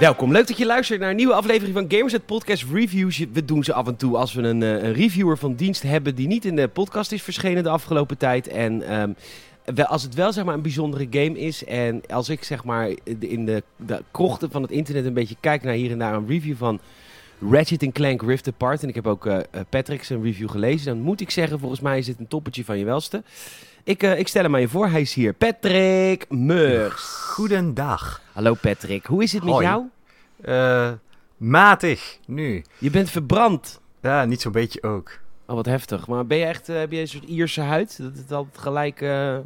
Welkom, leuk dat je luistert naar een nieuwe aflevering van Gamersnet Podcast Reviews. We doen ze af en toe als we een, eh, een reviewer van dienst hebben die niet in de podcast is verschenen de afgelopen tijd. En wel- als het wel zeg maar een bijzondere game is en als ik zeg maar in de, de krochten van het internet een beetje kijk naar hier en daar een review van Ratchet Clank Rift Apart en ik heb ook eh, eh, Patrick zijn review gelezen, dan moet ik zeggen volgens mij is dit een toppetje van je welste. Ik, ik stel hem aan je voor, hij is hier. Patrick Meurs. Goedendag. Hallo Patrick, hoe is het met jou? Eh, matig, nu. Je bent verbrand. Ja, niet zo'n beetje ook. Oh, wat heftig. Maar ben je echt, eh, heb je een soort Ierse huid? Dat het altijd gelijk... eh,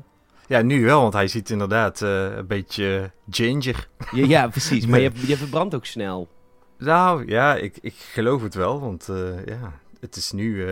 Ja, nu wel, want hij ziet inderdaad een beetje ginger. Ja, ja, precies. Maar je, je verbrandt ook snel. Nou, ja, ik, ik geloof het wel, want ja, het is nu...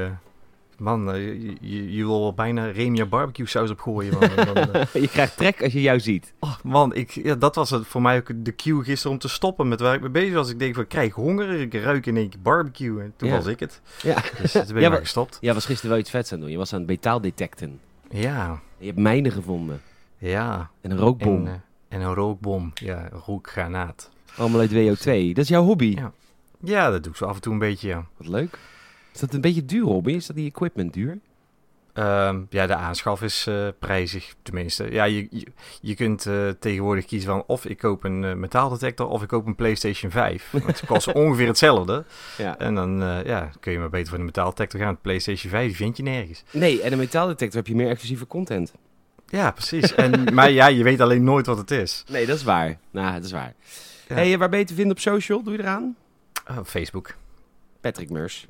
man, eh, je, je, je wil wel bijna Remia barbecue saus opgooien. Man, dan, eh, je krijgt trek als je jou ziet. oh, man, ik, ja, dat was het voor mij ook de cue gisteren om te stoppen met waar ik mee bezig was. Ik denk van, ik krijg honger, ik ruik in één keer barbecue. En toen Ja. was ik het. Ja. Dus toen ben ik Ja, maar maar- gestopt. Ja, was gisteren wel iets vets aan het doen. Je was aan het metaal detecten. Ja, Je hebt mijnen gevonden. ja. En een rookbom. En, eh, en een rookbom. Ja, een rookgranaat. Allemaal uit WO2. Dat is jouw hobby. Ja. Ja, dat doe ik zo af en toe een beetje, ja. Wat leuk. Is dat een beetje duur, hobby? Is dat die equipment duur? Ehm, ja, de aanschaf is eh, prijzig, tenminste. Ja, je, je, je kunt eh, tegenwoordig kiezen van of ik koop een eh, metaaldetector of ik koop een PlayStation 5. Want het kost ongeveer hetzelfde. Ja. En dan ja, kun je maar beter voor de metaaldetector gaan. De PlayStation 5 die vind je nergens. Nee, en een metaaldetector heb je meer exclusieve content. Ja, precies. En, maar ja, je weet alleen nooit wat het is. Nee, dat is waar. Nou, dat is waar. Ja. Hey, waar ben je te vinden op social? Doe je eraan? Oh, Facebook. Patrick Meurs.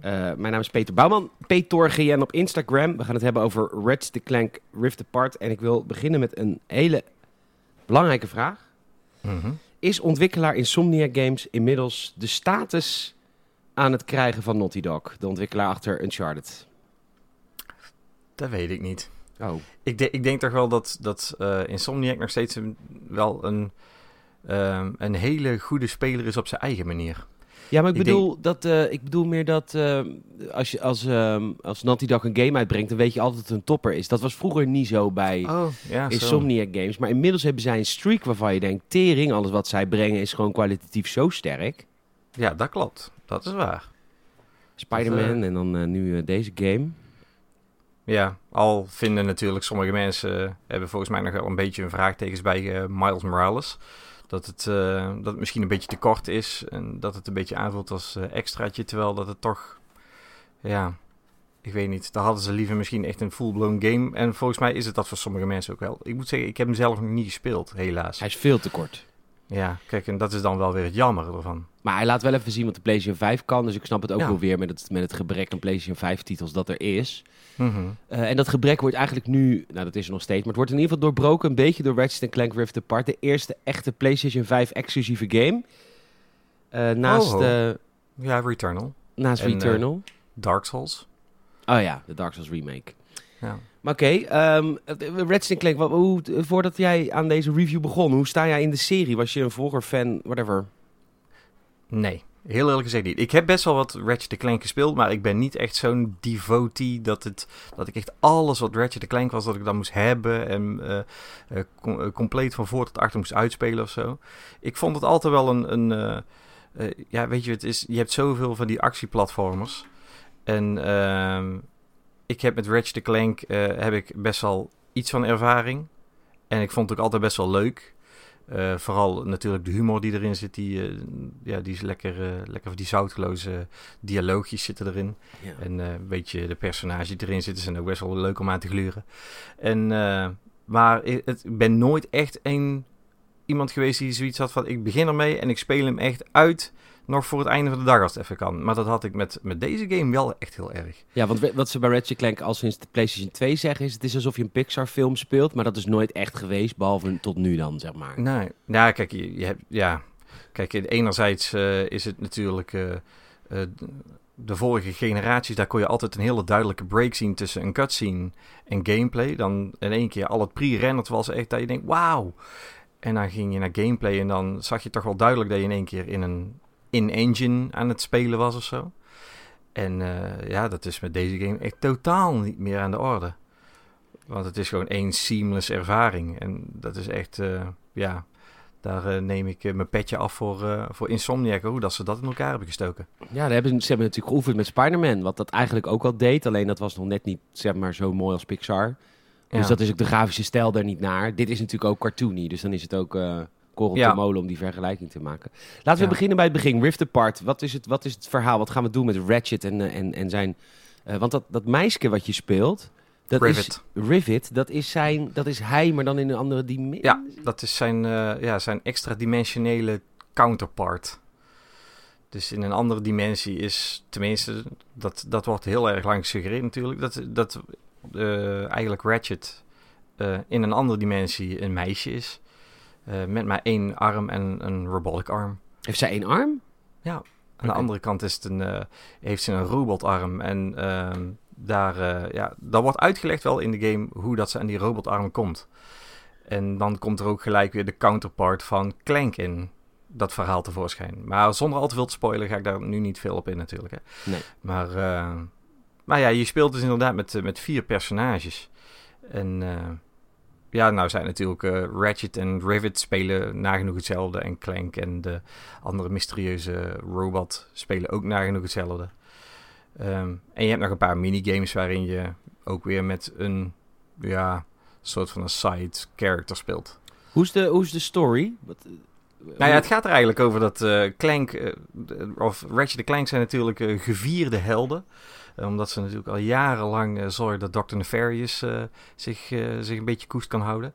Eh, mijn naam is Peter Bouwman, PetorGN op Instagram. We gaan het hebben over Ratchet Clank Rift Apart. En ik wil beginnen met een hele belangrijke vraag. Mhm. Is ontwikkelaar Insomnia Games inmiddels de status aan het krijgen van Naughty Dog? De ontwikkelaar achter Uncharted. Dat weet ik niet. Oh, Ik, de- ik denk toch wel dat, dat eh, Insomniac nog steeds een, wel een, ehm, een hele goede speler is op zijn eigen manier. Ja, maar ik Ik bedoel, dat, eh, ik bedoel meer dat eh, als, je, als, ehm, als Naughty Dog een game uitbrengt, dan weet je altijd dat het een topper is. Dat was vroeger niet zo bij Oh, ja, zo. Insomniac Games. Maar inmiddels hebben zij een streak waarvan je denkt, tering, alles wat zij brengen is gewoon kwalitatief zo sterk. Ja, dat klopt. Dat is waar. Spider-Man eh, en dan nu deze game. Ja, al vinden natuurlijk sommige mensen, hebben volgens mij nog wel een beetje een vraagtekens bij Miles Morales. Dat het, eh, dat misschien een beetje te kort is en dat het een beetje aanvoelt als eh, extraatje. Terwijl dat het toch, ja, ik weet niet. Daar hadden ze liever misschien echt een full-blown game. En volgens mij is het dat voor sommige mensen ook wel. Ik moet zeggen, ik heb hem zelf nog niet gespeeld, helaas. Hij is veel te kort. Ja, kijk, en dat is dan wel weer het jammer ervan. Maar hij laat wel even zien wat de PlayStation 5 kan. Dus ik snap het ook Ja. wel weer met het, met het gebrek aan PlayStation 5 titels dat er is. Mhm. Eh, en dat gebrek wordt eigenlijk nu, nou dat is er nog steeds, maar het wordt in ieder geval doorbroken een beetje door Ratchet Clank Rift Apart. De eerste echte PlayStation 5 exclusieve game. Eh, naast, Oh, Ja, Returnal. naast En, eh, Returnal. Dark Souls. oh ja, de Dark Souls remake. Ja. Maar oké, ehm Ratchet Clank, wat, hoe, voordat jij aan deze review begon, hoe sta jij in de serie? Was je een vroeger fan, whatever? Nee, heel eerlijk gezegd niet. Ik heb best wel wat Ratchet Clank gespeeld, maar ik ben niet echt zo'n devotee dat, het, dat ik echt alles wat Ratchet Clank was, dat ik dan moest hebben en eh, eh, com- eh, compleet van voor tot achter moest uitspelen of zo. Ik vond het altijd wel een, een ja weet je, het is, je hebt zoveel van die actieplatformers en ehm, ik heb met Ratchet Clank eh, heb ik best wel iets van ervaring en ik vond het ook altijd best wel leuk. Eh, vooral natuurlijk de humor die erin zit, die, eh, ja, die is lekker, eh, lekker die zoutgeloze dialoogjes zitten erin. Ja. En een beetje de personages die erin zitten zijn ook best wel leuk om aan te gluren. En, maar ik, het, ik ben nooit echt een, iemand geweest die zoiets had van ik begin ermee en ik speel hem echt uit nog voor het einde van de dag als het even kan. Maar dat had ik met, met deze game wel echt heel erg. Ja, want we- wat ze bij Ratchet Clank al sinds de PlayStation 2 zeggen is... het is alsof je een Pixar-film speelt, maar dat is nooit echt geweest... behalve tot nu dan, zeg maar. Nee, nou, kijk, je, je hebt, ja, kijk, enerzijds eh, is het natuurlijk eh, eh, de vorige generaties, daar kon je altijd een hele duidelijke break zien tussen een cutscene en gameplay. Dan in één keer al het pre-rendered was echt dat je denkt, wauw. En dan ging je naar gameplay en dan zag je toch wel duidelijk dat je in één keer in een in-engine aan het spelen was of zo. En eh, ja, dat is met deze game echt totaal niet meer aan de orde. Want het is gewoon één seamless ervaring. En dat is echt, eh, ja, Daar eh, neem ik mijn petje af voor, voor Insomniac, hoe dat ze dat in elkaar hebben gestoken. Ja, daar hebben, ze hebben natuurlijk geoefend met Spider-Man, wat dat eigenlijk ook al deed. Alleen dat was nog net niet zeg maar, zo mooi als Pixar. Dus Ja. dat is ook de grafische stijl daar niet naar. Dit is natuurlijk ook cartoony, dus dan is het ook korrel Ja. te molen om die vergelijking te maken. Laten we Ja. beginnen bij het begin. Rift Apart, wat is het, wat is het verhaal? Wat gaan we doen met Ratchet en, eh, en, en zijn... eh, want dat, dat meisje wat je speelt, dat Rivet. is Rivet, dat is, zijn, dat is hij, maar dan in een andere dimensie. Ja, dat is zijn, eh, ja, zijn extra-dimensionele counterpart. Dus in een andere dimensie is, tenminste, dat, dat wordt heel erg lang gesuggereerd natuurlijk, dat, dat eigenlijk Ratchet eh, in een andere dimensie een meisje is. Eh, met maar één arm en een robotic arm. Heeft zij één arm? Aan de andere kant is het een, eh, heeft ze een robotarm. En ehm, daar, eh, ja, dat wordt uitgelegd wel in de game hoe dat ze aan die robotarm komt. En dan komt er ook gelijk weer de counterpart van Clank in dat verhaal tevoorschijn. Maar zonder al te veel te spoilen ga ik daar nu niet veel op in natuurlijk. Hè. Nee. Maar, maar ja, je speelt dus inderdaad met, met vier personages. En ja, nou zijn natuurlijk eh, Ratchet en Rivet spelen nagenoeg hetzelfde. En Clank en de andere mysterieuze robot spelen ook nagenoeg hetzelfde. Ehm, en je hebt nog een paar minigames waarin je ook weer met een ja, soort van een side character speelt. Hoe is de, hoe is de story? Wat, eh, Nou ja, het gaat er eigenlijk over dat eh, Clank, of Ratchet en Clank zijn natuurlijk gevierde helden. Eh, omdat ze natuurlijk al jarenlang eh, zorgen dat Dr. Nefarious eh, zich, zich een beetje koest kan houden.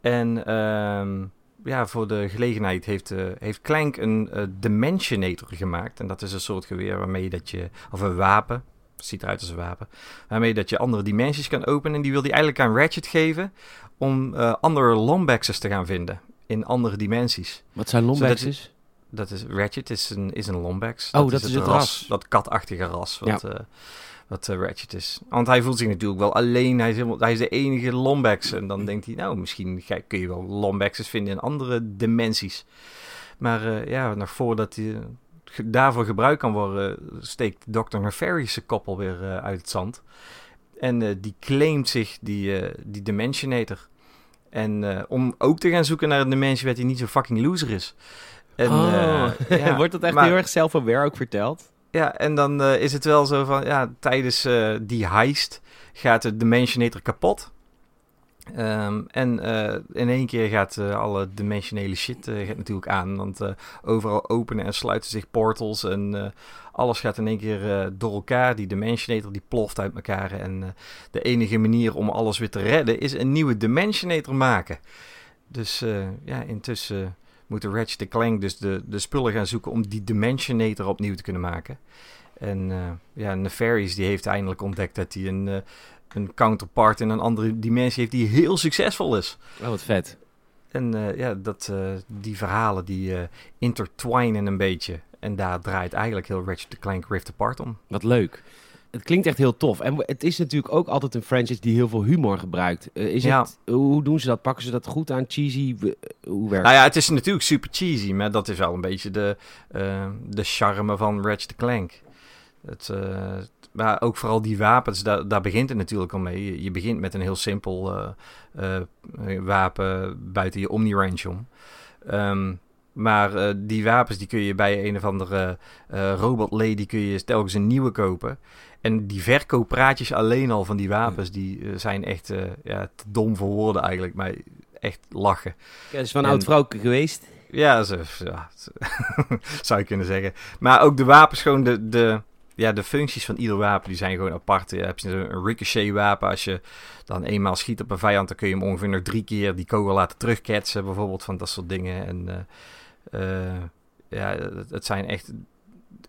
En ehm, ja, voor de gelegenheid heeft, eh, heeft Clank een Dimensionator gemaakt. En dat is een soort geweer waarmee dat je, of een wapen, ziet eruit als een wapen, waarmee dat je andere dimensies kan openen. En die wil hij eigenlijk aan Ratchet geven om andere Lombaxes te gaan vinden in andere dimensies. Wat zijn Lombaxes? Dat is Ratchet is een, is een Lombax. Oh, dat is het ras. Dat katachtige ras wat, eh, wat eh, Ratchet is. Want hij voelt zich natuurlijk wel alleen. Hij is, helemaal, hij is de enige Lombax. En dan denkt hij, nou, misschien ga- kun je wel Lombaxes vinden in andere dimensies. Maar eh, ja, nog voordat hij daarvoor gebruikt kan worden, steekt Dr. Nefarious' kop alweer eh uit het zand. En die claimt zich die, die Dimensionator. En om ook te gaan zoeken naar een dimensie waar hij niet zo fucking loser is. En, oh. eh, ja, Wordt dat echt maar- heel erg self-aware ook verteld? ja, en dan eh, is het wel zo van, ja, tijdens eh, die heist gaat de Dimensionator kapot. Ehm, en in één keer gaat alle dimensionele shit gaat natuurlijk aan. Want overal openen en sluiten zich portals. En alles gaat in één keer door elkaar. Die Dimensionator die ploft uit elkaar. En de enige manier om alles weer te redden is een nieuwe Dimensionator maken. Dus ja, intussen moeten Ratchet Clank dus de, de spullen gaan zoeken om die Dimensionator opnieuw te kunnen maken. En eh, ja, Nefarious die heeft eindelijk ontdekt dat hij een, eh, een counterpart in een andere dimensie heeft die heel succesvol is. Oh, wat vet. En eh, ja, dat, die verhalen die intertwinen een beetje. En daar draait eigenlijk heel Ratchet Clank Rift Apart om. Wat leuk. Het klinkt echt heel tof. En het is natuurlijk ook altijd een franchise die heel veel humor gebruikt. Eh, is Ja. het, hoe doen ze dat? Pakken ze dat goed aan? Cheesy? Hoe werkt Nou ja, het is natuurlijk super cheesy, maar dat is wel een beetje de, eh, de charme van Ratchet Clank. Het, eh, maar ook vooral die wapens, daar, daar begint het natuurlijk al mee. Je, je begint met een heel simpel wapen buiten je Omni-range om. Ehm, maar die wapens die kun je bij een of andere robot lady kun je telkens een nieuwe kopen. En die verkooppraatjes alleen al van die wapens, die eh, zijn echt eh, ja, te dom voor woorden eigenlijk. Maar echt lachen. Ja, is van En- oud vrouwke geweest. Ja, ze, ja ze- zou je kunnen zeggen. Maar ook de wapens, gewoon de, de, ja, de functies van ieder wapen, die zijn gewoon apart. Je hebt een ricochet wapen. Als je dan eenmaal schiet op een vijand, dan kun je hem ongeveer nog drie keer die kogel laten terugketsen. Bijvoorbeeld van dat soort dingen. En eh, ja, het, het zijn echt...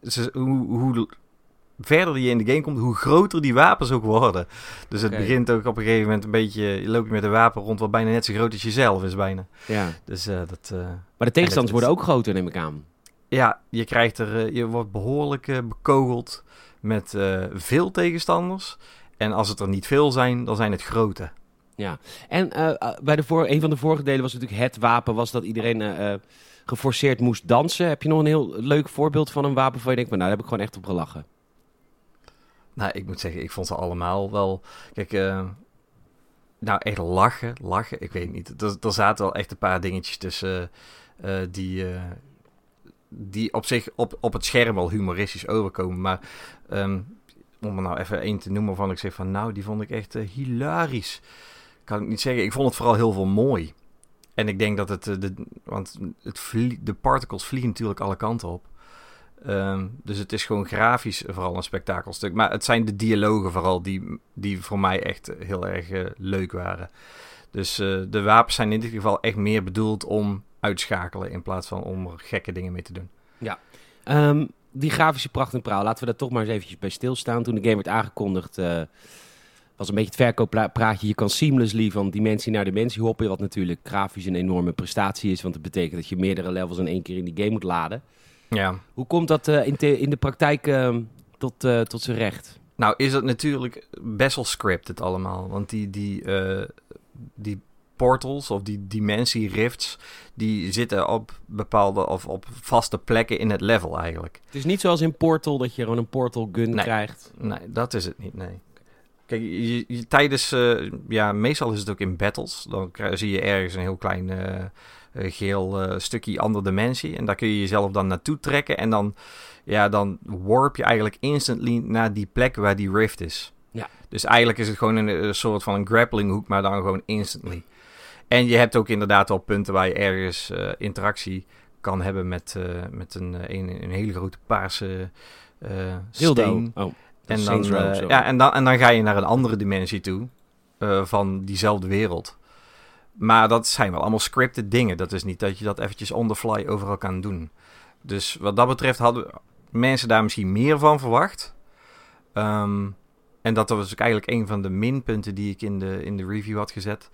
ze- hoe, hoe verder je in de game komt, hoe groter die wapens ook worden. Dus het begint ook op een gegeven moment een beetje... Je loopt met een wapen rond wat bijna net zo groot als jezelf is bijna. Ja. Dus eh, dat... eh, Maar de tegenstanders worden ook groter, neem ik aan. ja, je krijgt er, eh, je wordt behoorlijk eh, bekogeld met veel tegenstanders. En als het er niet veel zijn, dan zijn het grote. En eh, eh, bij de voor, een van de vorige delen was natuurlijk het wapen was dat iedereen geforceerd moest dansen. Heb je nog een heel leuk voorbeeld van een wapen waarvan je denkt, van, nou, daar heb ik gewoon echt op gelachen. Nou, ik moet zeggen, ik vond ze allemaal wel. Kijk, eh, Nou, echt lachen, lachen. Ik weet niet. Er, er zaten wel echt een paar dingetjes tussen uh, die, uh, die op zich op, op het scherm wel humoristisch overkomen. Maar um, om er nou even één te noemen waarvan ik zeg van... Nou, die vond ik echt hilarisch. Kan ik niet zeggen. Ik vond het vooral heel veel mooi. En ik denk dat het... De, want het de particles vliegen natuurlijk alle kanten op. Um, dus het is gewoon grafisch vooral een spektakelstuk. Maar het zijn de dialogen vooral die, die voor mij echt heel erg uh, leuk waren. Dus uh, de wapens zijn in dit geval echt meer bedoeld om uitschakelen in plaats van om er gekke dingen mee te doen. Ja, um, die grafische pracht en praal, laten we daar toch maar eens eventjes bij stilstaan. Toen de game werd aangekondigd, uh, was een beetje het verkooppraatje. Je kan seamlessly van dimensie naar dimensie hoppen, wat natuurlijk grafisch een enorme prestatie is, want het betekent dat je meerdere levels in één keer in die game moet laden. Ja. Hoe komt dat uh, in, te, in, de praktijk uh, tot, uh, tot zijn recht? Nou, is het natuurlijk best wel scripted allemaal. Want die, die, die portals of die dimensie rifts, die zitten op bepaalde of op vaste plekken in het level eigenlijk. Het is niet zoals in Portal dat je gewoon een portal gun nee, krijgt. Nee, dat is het niet, nee. Kijk, je, je, tijdens, ja, meestal is het ook in battles. Dan zie je ergens een heel klein geel uh, stukje andere dimensie. En daar kun je jezelf dan naartoe trekken. En dan, ja, dan warp je eigenlijk instantly naar die plek waar die rift is. Ja. Dus eigenlijk is het gewoon een, een soort van een grappling hoek, maar dan gewoon instantly. En je hebt ook inderdaad al punten waar je ergens uh, interactie kan hebben met, uh, met een, een, een, hele grote paarse steen. Oh, en, dan, ja, en, dan, en dan ga je naar een andere dimensie toe van diezelfde wereld. Maar dat zijn wel allemaal scripted dingen. Dat is niet dat je dat eventjes on the fly overal kan doen. Dus wat dat betreft hadden mensen daar misschien meer van verwacht. Um, en dat was ook eigenlijk een van de minpunten die ik in de, in de review had gezet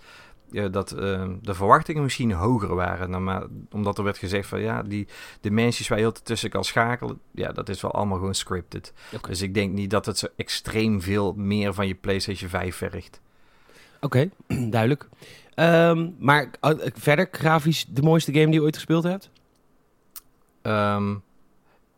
dat uh, de verwachtingen misschien hoger waren. Nou, maar, omdat er werd gezegd van ja, die dimensies waar je heel tussen kan schakelen, ja, dat is wel allemaal gewoon scripted. Okay. Dus ik denk niet dat het zo extreem veel meer van je PlayStation 5 vergt. Oké, okay, duidelijk. Um, maar uh, verder, grafisch de mooiste game die je ooit gespeeld hebt? Um,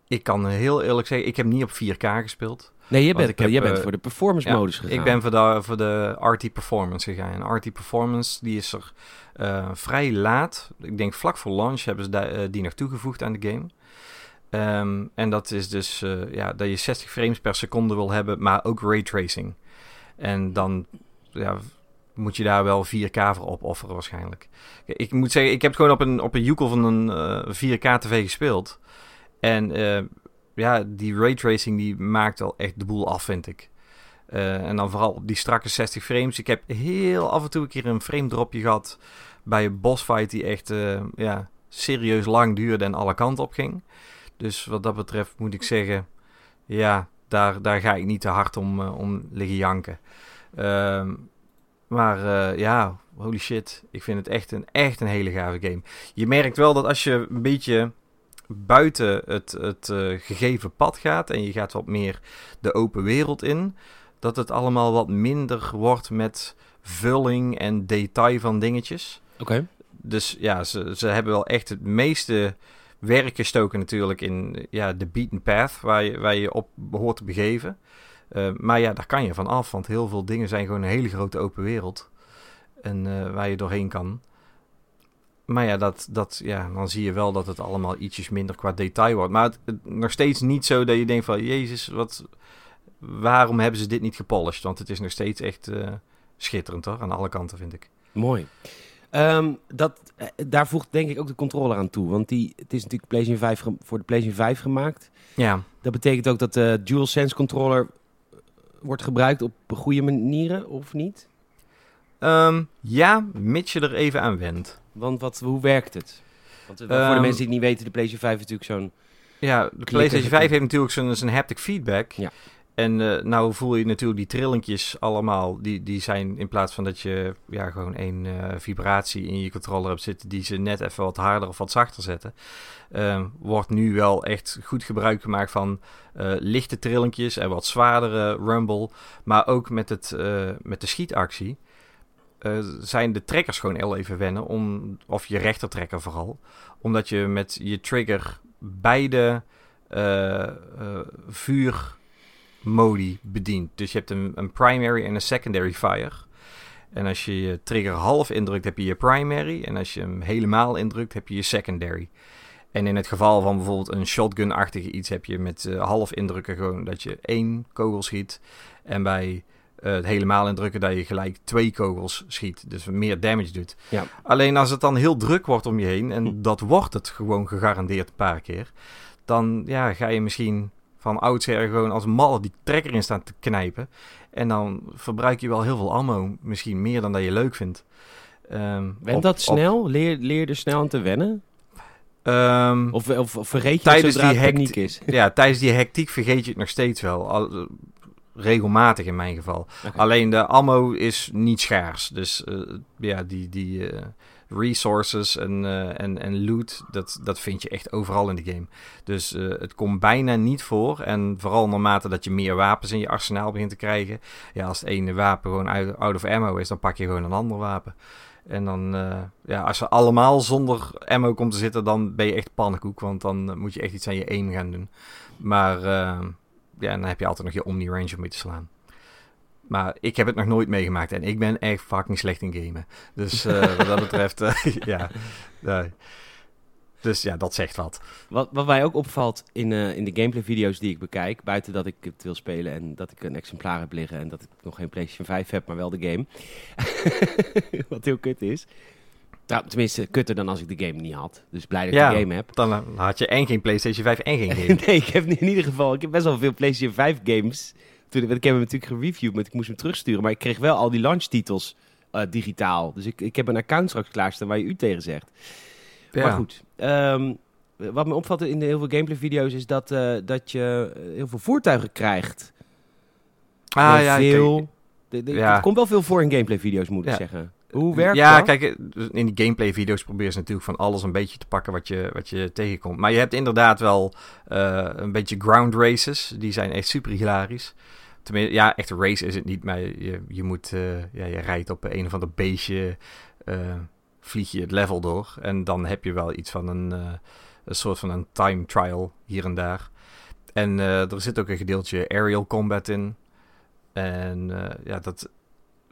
ik kan heel eerlijk zeggen, ik heb niet op 4K gespeeld. Nee, je bent, heb, je bent uh, voor de performance ja, modus gegaan. Ik ben voor de, voor de RT Performance gegaan. En RT Performance die is er uh, vrij laat. Ik denk vlak voor launch hebben ze uh, die nog toegevoegd aan de game. Um, en dat is dus ja, dat je 60 frames per seconde wil hebben, maar ook raytracing. En dan ja, moet je daar wel 4K voor opofferen waarschijnlijk. Ik moet zeggen, ik heb het gewoon op een, op een joekel van een 4K tv gespeeld. En ja, die raytracing die maakt al echt de boel af, vind ik. Uh, en dan vooral op die strakke 60 frames. Ik heb heel af en toe een keer een frame dropje gehad bij een boss fight die echt ja, serieus lang duurde en alle kanten op ging. Dus wat dat betreft moet ik zeggen, ja, daar, daar ga ik niet te hard om, om liggen janken. Uh, maar ja, holy shit, ik vind het echt een, echt een hele gave game. Je merkt wel dat als je een beetje buiten het, het uh, gegeven pad gaat en je gaat wat meer de open wereld in, dat het allemaal wat minder wordt met vulling en detail van dingetjes. Oké. Okay. Dus ja, ze, ze hebben wel echt het meeste werk gestoken natuurlijk in ja, de beaten path waar je, waar je op behoort te begeven. Uh, maar ja, daar kan je van af, want heel veel dingen zijn gewoon een hele grote open wereld. En uh, waar je doorheen kan. Maar ja, dat, dat, ja, dan zie je wel dat het allemaal ietsjes minder qua detail wordt. Maar het, het, nog steeds niet zo dat je denkt van... Jezus, wat, waarom hebben ze dit niet gepolished? Want het is nog steeds echt uh, schitterend hoor, aan alle kanten vind ik. Mooi. Um, dat, daar voegt denk ik ook de controller aan toe. Want die, het is natuurlijk PlayStation 5 voor de PlayStation 5 gemaakt. Ja. Dat betekent ook dat de DualSense controller wordt gebruikt op goede manieren, of niet? Um, ja, mits je er even aan wendt. Want wat, hoe werkt het? Want um, voor de mensen die het niet weten, de PlayStation 5 is natuurlijk zo'n... Ja, de PlayStation 5 heeft natuurlijk zo'n zo'n haptic feedback. Ja. En uh, nou voel je natuurlijk die trillingjes allemaal, die, die zijn in plaats van dat je ja, gewoon één uh, vibratie in je controller hebt zitten, die ze net even wat harder of wat zachter zetten, uh, wordt nu wel echt goed gebruik gemaakt van uh, lichte trillingjes en wat zwaardere rumble, maar ook met, het, met de schietactie. Zijn de trekkers gewoon heel even wennen. Om, of je rechtertrekker vooral. Omdat je met je trigger beide uh, vuurmodi bedient. Dus je hebt een, een, primary en een secondary fire. En als je je trigger half indrukt, heb je je primary. En als je hem helemaal indrukt, heb je je secondary. En in het geval van bijvoorbeeld een shotgun-achtige iets, heb je met uh, half indrukken gewoon dat je één kogel schiet. En bij uh, het helemaal indrukken dat je gelijk twee kogels schiet. Dus meer damage doet. Ja. Alleen als het dan heel druk wordt om je heen, en hm. dat wordt het gewoon gegarandeerd een paar keer. Dan ja, ga je misschien van oudsher gewoon als malle die trekker in staan te knijpen. En dan verbruik je wel heel veel ammo. Misschien meer dan dat je leuk vindt. Um, Went dat snel? Leer, leer je er snel aan te wennen? Um, of, of, of, vergeet je tijdens die hectiek is? Ja, tijdens die hectiek vergeet je het nog steeds wel. Al, regelmatig in mijn geval. Alleen de ammo is niet schaars. Dus uh, ja, die, die uh, resources en, uh, en, en loot, dat, dat vind je echt overal in de game. Dus het komt bijna niet voor. En vooral naarmate dat je meer wapens in je arsenaal begint te krijgen. Ja, als het ene wapen gewoon out, of ammo is, dan pak je gewoon een ander wapen. En dan, ja, als ze allemaal zonder ammo komt te zitten, dan ben je echt pannenkoek. Want dan moet je echt iets aan je aim gaan doen. Maar ja, dan heb je altijd nog je Omni-Range om mee te slaan. Maar ik heb het nog nooit meegemaakt en ik ben echt fucking slecht in gamen. Dus uh, wat dat betreft, uh, ja. Uh, dus ja, dat zegt wat. Wat, wat mij ook opvalt in, in de gameplay-video's die ik bekijk, buiten dat ik het wil spelen en dat ik een exemplaar heb liggen en dat ik nog geen PlayStation 5 heb, maar wel de game. wat heel kut is. Nou, tenminste, kutter dan als ik de game niet had. Dus blij dat ik de game heb. Dan had je en geen PlayStation 5 en geen game. nee, ik heb in ieder geval... Ik heb best wel veel PlayStation 5 games. Toen, ik heb hem natuurlijk gereviewd, maar ik moest hem terugsturen. Maar ik kreeg wel al die launchtitels uh, digitaal. Dus ik, ik heb een account straks klaarstaan waar je u tegen zegt. Ja. Maar goed. Um, wat me opvalt in de heel veel gameplay video's is dat, uh, dat je heel veel voertuigen krijgt. Ah ja, veel. De, de, ja. Het komt wel veel voor in gameplay video's, moet ik zeggen. Hoe werkt ja, dat? kijk, eh, in die gameplay-video's probeer je natuurlijk van alles een beetje te pakken wat je, wat je tegenkomt. Maar je hebt inderdaad wel uh, een beetje ground races. Die zijn echt super hilarisch. Tenminste, ja, echt race is het niet, maar je, je moet, uh, ja, je rijdt op een of ander beestje, uh, vlieg je het level door. En dan heb je wel iets van een, een soort van een time trial hier en daar. En er zit ook een gedeeltje aerial combat in. En ja, dat,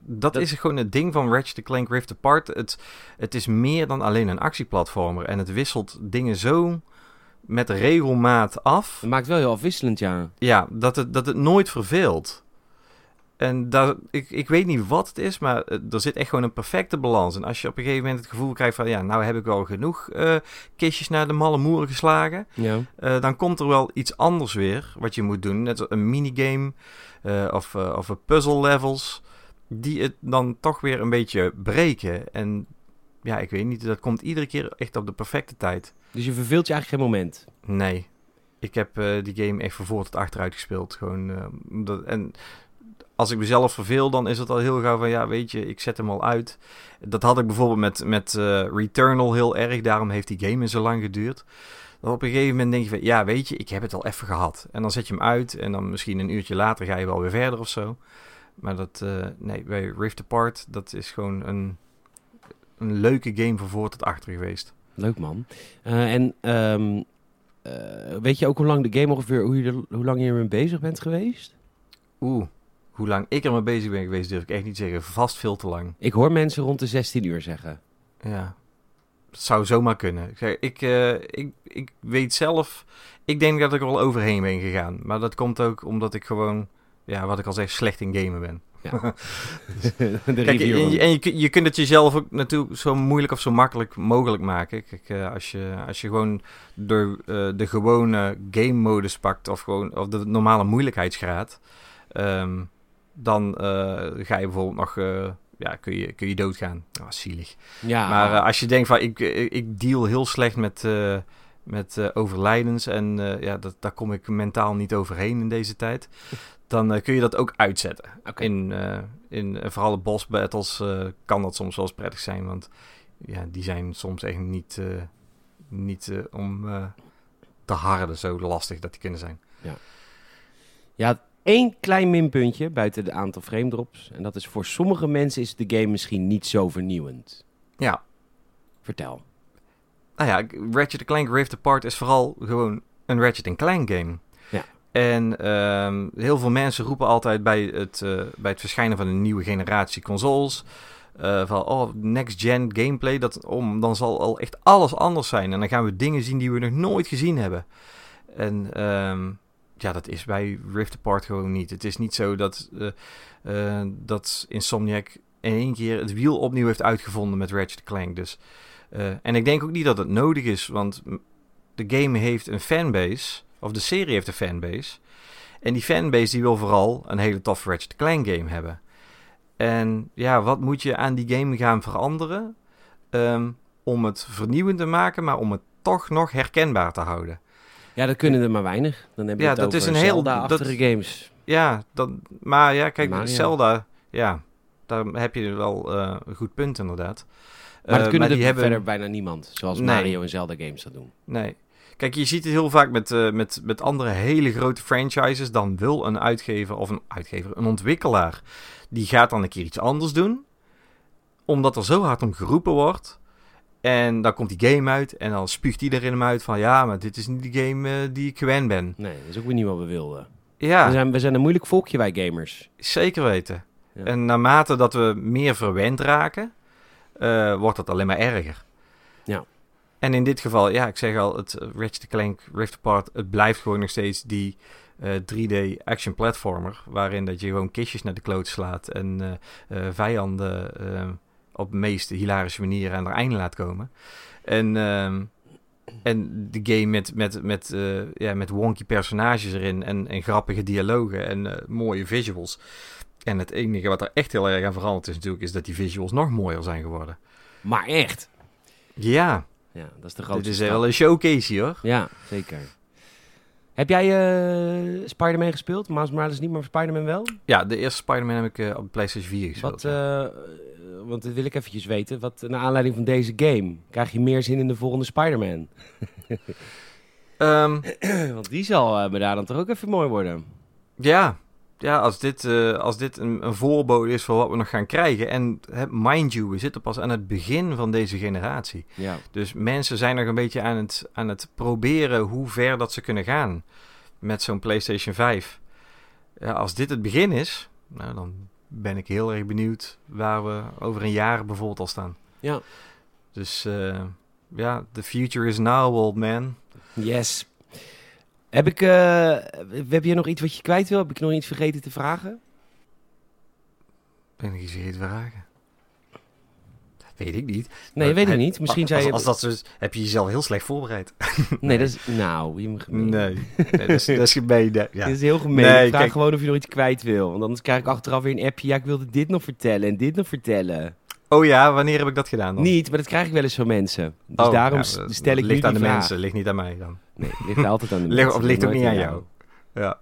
dat, is gewoon het ding van Ratchet Clank Rift Apart. Het, het is meer dan alleen een actieplatformer. En het wisselt dingen zo met regelmaat af. Het maakt wel heel afwisselend, ja. Ja, dat het, dat het nooit verveelt. En daar, ik, ik weet niet wat het is, maar er zit echt gewoon een perfecte balans. En als je op een gegeven moment het gevoel krijgt van... ja, nou heb ik wel genoeg uh, kistjes naar de malle moeren geslagen... Ja. Uh, dan komt er wel iets anders weer wat je moet doen. Net als een minigame uh, of, of een puzzle levels die het dan toch weer een beetje breken. En ja, ik weet niet, dat komt iedere keer echt op de perfecte tijd. Dus je verveelt je eigenlijk geen moment? Nee. Ik heb uh, die game echt van voor tot achteruit gespeeld. Gewoon, uh, dat, en als ik mezelf verveel, dan is het al heel gauw van... ja, weet je, ik zet hem al uit. Dat had ik bijvoorbeeld met, met uh, Returnal heel erg. Daarom heeft die game zo lang geduurd. Dan op een gegeven moment denk je van... ja, weet je, ik heb het al even gehad. En dan zet je hem uit en dan misschien een uurtje later ga je wel weer verder of zo. Maar dat, nee, bij Rift Apart, dat is gewoon een, een leuke game van voor tot achter geweest. Leuk man. Uh, en um, uh, weet je ook hoe lang de game ongeveer, hoe, je er, hoe lang je ermee bezig bent geweest? Oeh, hoe lang ik ermee bezig ben geweest, durf ik echt niet zeggen. Vast veel te lang. Ik hoor mensen rond de 16 uur zeggen. Ja, dat zou zomaar kunnen. Ik, zeg, ik, uh, ik, ik weet zelf, ik denk dat ik er al overheen ben gegaan. Maar dat komt ook omdat ik gewoon ja, wat ik al zeg, slecht in gamen ben. Ja. Kijk, en, je, en je, je, kunt het jezelf ook natuurlijk zo moeilijk of zo makkelijk mogelijk maken. Kijk, uh, als, je, als je gewoon de, uh, de gewone game modus pakt of gewoon of de normale moeilijkheidsgraad, um, dan uh, ga je bijvoorbeeld nog ja, kun je, kun je doodgaan. Oh, zielig. Ja, maar als je denkt van ik, ik deal heel slecht met, uh, met uh, overlijdens en ja, dat, daar kom ik mentaal niet overheen in deze tijd dan uh, kun je dat ook uitzetten. Okay. In, uh, in uh, vooral de boss battles kan dat soms wel eens prettig zijn, want ja, die zijn soms echt niet, niet om te harden zo lastig dat die kunnen zijn. Ja, ja één klein minpuntje buiten het aantal frame drops. En dat is voor sommige mensen is de game misschien niet zo vernieuwend. Ja. Vertel. Nou ja, Ratchet Clank Rift Apart is vooral gewoon een Ratchet Clank game. En ehm, heel veel mensen roepen altijd bij het, eh, bij het verschijnen van een nieuwe generatie consoles. eh, van oh, next gen gameplay, dat, om, dan zal al echt alles anders zijn. En dan gaan we dingen zien die we nog nooit gezien hebben. En ehm, ja, dat is bij Rift Apart gewoon niet. Het is niet zo dat, eh, dat Insomniac in één keer het wiel opnieuw heeft uitgevonden met Ratchet Clank. Dus, en ik denk ook niet dat het nodig is, want de game heeft een fanbase, of de serie heeft een fanbase. En die fanbase die wil vooral een hele toffe Ratchet Clank game hebben. En ja, wat moet je aan die game gaan veranderen ehm, om het vernieuwend te maken, maar om het toch nog herkenbaar te houden? Ja, dat kunnen er maar weinig. Dan heb je Ja, het dat over is een heel- Zelda-achtige games. Ja, dat, maar ja, kijk, Mario. Zelda, ja, daar heb je wel eh, een goed punt inderdaad. Maar dat Eh, kunnen die hebben- verder bijna niemand. Zoals Nee. Mario en Zelda games dat doen. Nee. Kijk, je ziet het heel vaak met, eh, met, met andere hele grote franchises. Dan wil een uitgever of een uitgever, een ontwikkelaar, die gaat dan een keer iets anders doen. Omdat er zo hard om geroepen wordt. En dan komt die game uit en dan spuugt iedereen hem uit van ja, maar dit is niet de game eh, die ik gewend ben. Nee, dat is ook weer niet wat we wilden. Ja, We, zijn, we zijn een moeilijk volkje, wij gamers. zeker weten. Ja. En naarmate dat we meer verwend raken, eh, wordt dat alleen maar erger. Ja. En in dit geval, ja, ik zeg al, het eh, Ratchet Clank Rift Apart, het blijft gewoon nog steeds die eh, 3D action platformer, waarin dat je gewoon kistjes naar de kloot slaat en eh, eh, vijanden eh, op de meest hilarische manier aan het einde laat komen. En, ehm, en de game met, met, met, eh, ja, met wonky personages erin en, en grappige dialogen en eh, mooie visuals. En het enige wat er echt heel erg aan veranderd is natuurlijk, is dat die visuals nog mooier zijn geworden. Maar echt. Ja, Ja, dat is de dit grootste is stap. wel een showcase hoor. Ja, zeker. Heb jij eh Spider-Man gespeeld? Miles Morales niet, maar Spider-Man wel? Ja, de eerste Spider-Man heb ik eh, op PlayStation 4 gespeeld. Wat, eh, want dat wil ik eventjes weten. Wat, naar aanleiding van deze game, krijg je meer zin in de volgende Spider-Man? Ehm, want die zal eh, me daar dan toch ook even mooi worden. ja, ja als dit, eh, als dit een, een voorbode is voor wat we nog gaan krijgen. En mind you, we zitten pas aan het begin van deze generatie. Ja. Dus mensen zijn nog een beetje aan het, aan het proberen hoe ver dat ze kunnen gaan met zo'n PlayStation 5. Ja, als dit het begin is, nou, dan ben ik heel erg benieuwd waar we over een jaar bijvoorbeeld al staan. Ja. Dus eh, ja, the future is now, old man. Yes. Heb ik, eh, heb je nog iets wat je kwijt wil? Heb ik nog iets vergeten te vragen? Ben ik iets vergeten te vragen? Weet ik niet. Nee, Maar weet ik niet. Misschien zei je... als dat zo heb je jezelf heel slecht voorbereid. Nee, dat is... Nou, je moet gemeen. Nee, nee dat, is, dat is gemeen. Ja. Dit is heel gemeen. Nee, ik vraag kijk- gewoon of je nog iets kwijt wil. Want anders krijg ik achteraf weer een appje. Ja, ik wilde dit nog vertellen en dit nog vertellen. Oh ja, wanneer heb ik dat gedaan dan? Niet, maar dat krijg ik wel eens van mensen. Dus Oh, daarom ja, dat- stel ik dat nu ligt aan de vraag. mensen, ligt niet aan mij dan. Nee, het ligt altijd aan de Ligt, mensen. of ligt ook niet aan jou. Ja.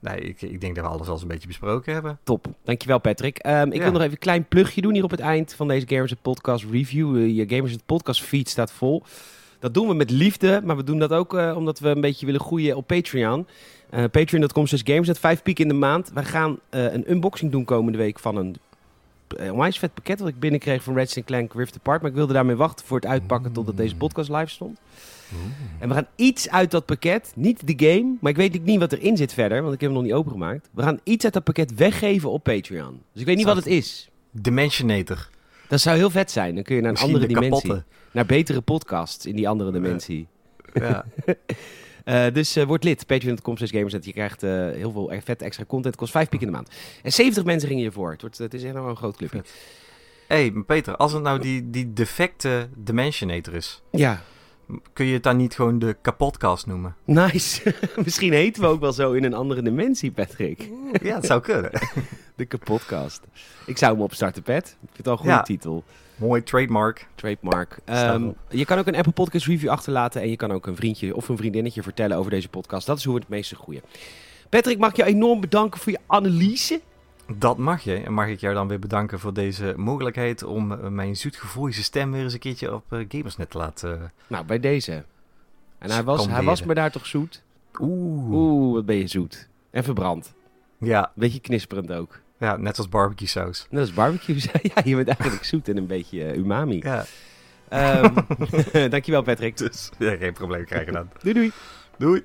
Nee, ik, ik denk dat we alles wel eens een beetje besproken hebben. Top. Dankjewel Patrick. Ehm, ik Ja. wil nog even een klein plugje doen hier op het eind van deze Gamers Podcast review. Eh, je Gamers het Podcast feed staat vol. Dat doen we met liefde, maar we doen dat ook eh, omdat we een beetje willen groeien op Patreon. Eh Patreon.com slash Gamersnet, vijf piek in de maand. We gaan een unboxing doen komende week van een onwijs vet pakket wat ik binnenkreeg van Ratchet Clank Rift Apart. Maar ik wilde daarmee wachten voor het uitpakken totdat deze podcast live stond. En we gaan iets uit dat pakket, niet de game, maar ik weet niet wat erin zit verder, want ik heb hem nog niet opengemaakt. We gaan iets uit dat pakket weggeven op Patreon. Dus ik weet niet wat het is. Dimensionator. Dat zou heel vet zijn. Dan kun je naar een Misschien andere de dimensie. kapotte. Naar betere podcasts in die andere dimensie. Ja. Eh, dus eh, word lid, patreon.com slash gamersnet. Je krijgt eh, heel veel e- vet extra content. Het kost 5 piek in de maand. En 70 mensen gingen hiervoor. Het, wordt, het is echt wel een groot clubje. hey, maar Peter, als het nou die, die defecte Dimensionator is, Ja, kun je het dan niet gewoon de kapotcast noemen? nice. Misschien heten we ook wel zo in een andere dimensie, Patrick. Ja, het zou kunnen. De kapotkast. Ik zou hem opstarten, Pat. Ik vind het al een goede Ja. titel. Mooi trademark. Trademark. Ehm, je kan ook een Apple Podcast review achterlaten. En je kan ook een vriendje of een vriendinnetje vertellen over deze podcast. Dat is hoe we het meeste groeien. Patrick, mag ik je enorm bedanken voor je analyse. Dat mag je. En mag ik jou dan weer bedanken voor deze mogelijkheid om eh, mijn zoetgevoelige stem weer eens een keertje op eh, Gamersnet te laten. eh, Nou, bij deze. En hij was, hij was me daar toch zoet? Oeh. Oeh, wat ben je zoet. En verbrand. Ja, Beetje knisperend ook. Ja, net als barbecue saus. Net als barbecue. ja, je bent eigenlijk zoet en een beetje eh, umami. Ja, Ehm, dankjewel, Patrick. dus ja, geen probleem krijgen dan. Doei doei. Doei.